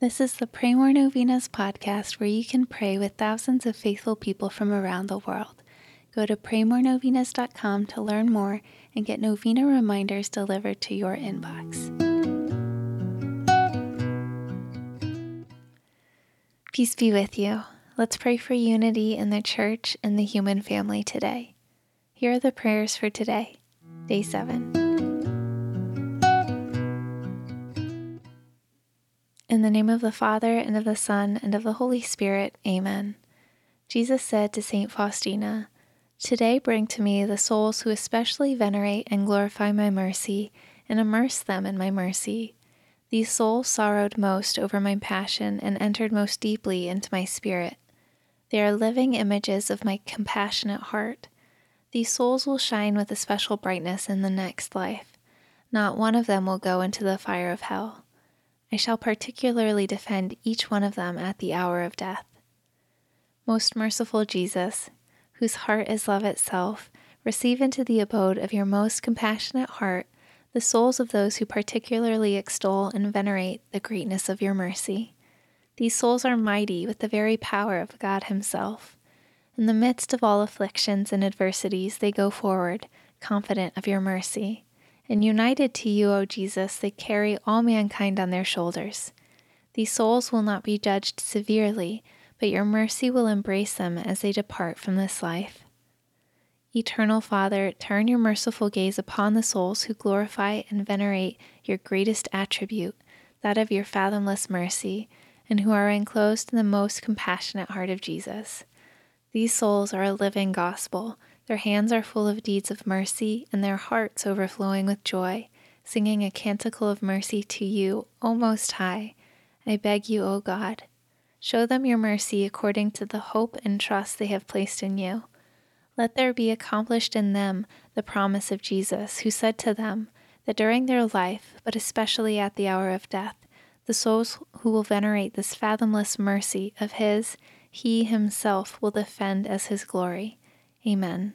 This is the Pray More Novenas podcast where you can pray with thousands of faithful people from around the world. Go to praymorenovenas.com to learn more and get novena reminders delivered to your inbox. Peace be with you. Let's pray for unity in the church and the human family today. Here are the prayers for today, day 7. In the name of the Father, and of the Son, and of the Holy Spirit, Amen. Jesus said to St. Faustina, Today bring to me the souls who especially venerate and glorify my mercy, and immerse them in my mercy. These souls sorrowed most over my passion and entered most deeply into my spirit. They are living images of my compassionate heart. These souls will shine with a special brightness in the next life. Not one of them will go into the fire of hell. I shall particularly defend each one of them at the hour of death. Most merciful Jesus, whose heart is love itself, receive into the abode of your most compassionate heart the souls of those who particularly extol and venerate the greatness of your mercy. These souls are mighty with the very power of God Himself. In the midst of all afflictions and adversities, they go forward, confident of your mercy. And united to you, O Jesus, they carry all mankind on their shoulders. These souls will not be judged severely, but your mercy will embrace them as they depart from this life. Eternal Father, turn your merciful gaze upon the souls who glorify and venerate your greatest attribute, that of your fathomless mercy and who are enclosed in the most compassionate heart of Jesus. These souls are a living gospel. Their hands are full of deeds of mercy, and their hearts overflowing with joy, singing a canticle of mercy to you, O Most High. I beg you, O God, show them your mercy according to the hope and trust they have placed in you. Let there be accomplished in them the promise of Jesus, who said to them that during their life, but especially at the hour of death, the souls who will venerate this fathomless mercy of His, He Himself will defend as His glory. Amen.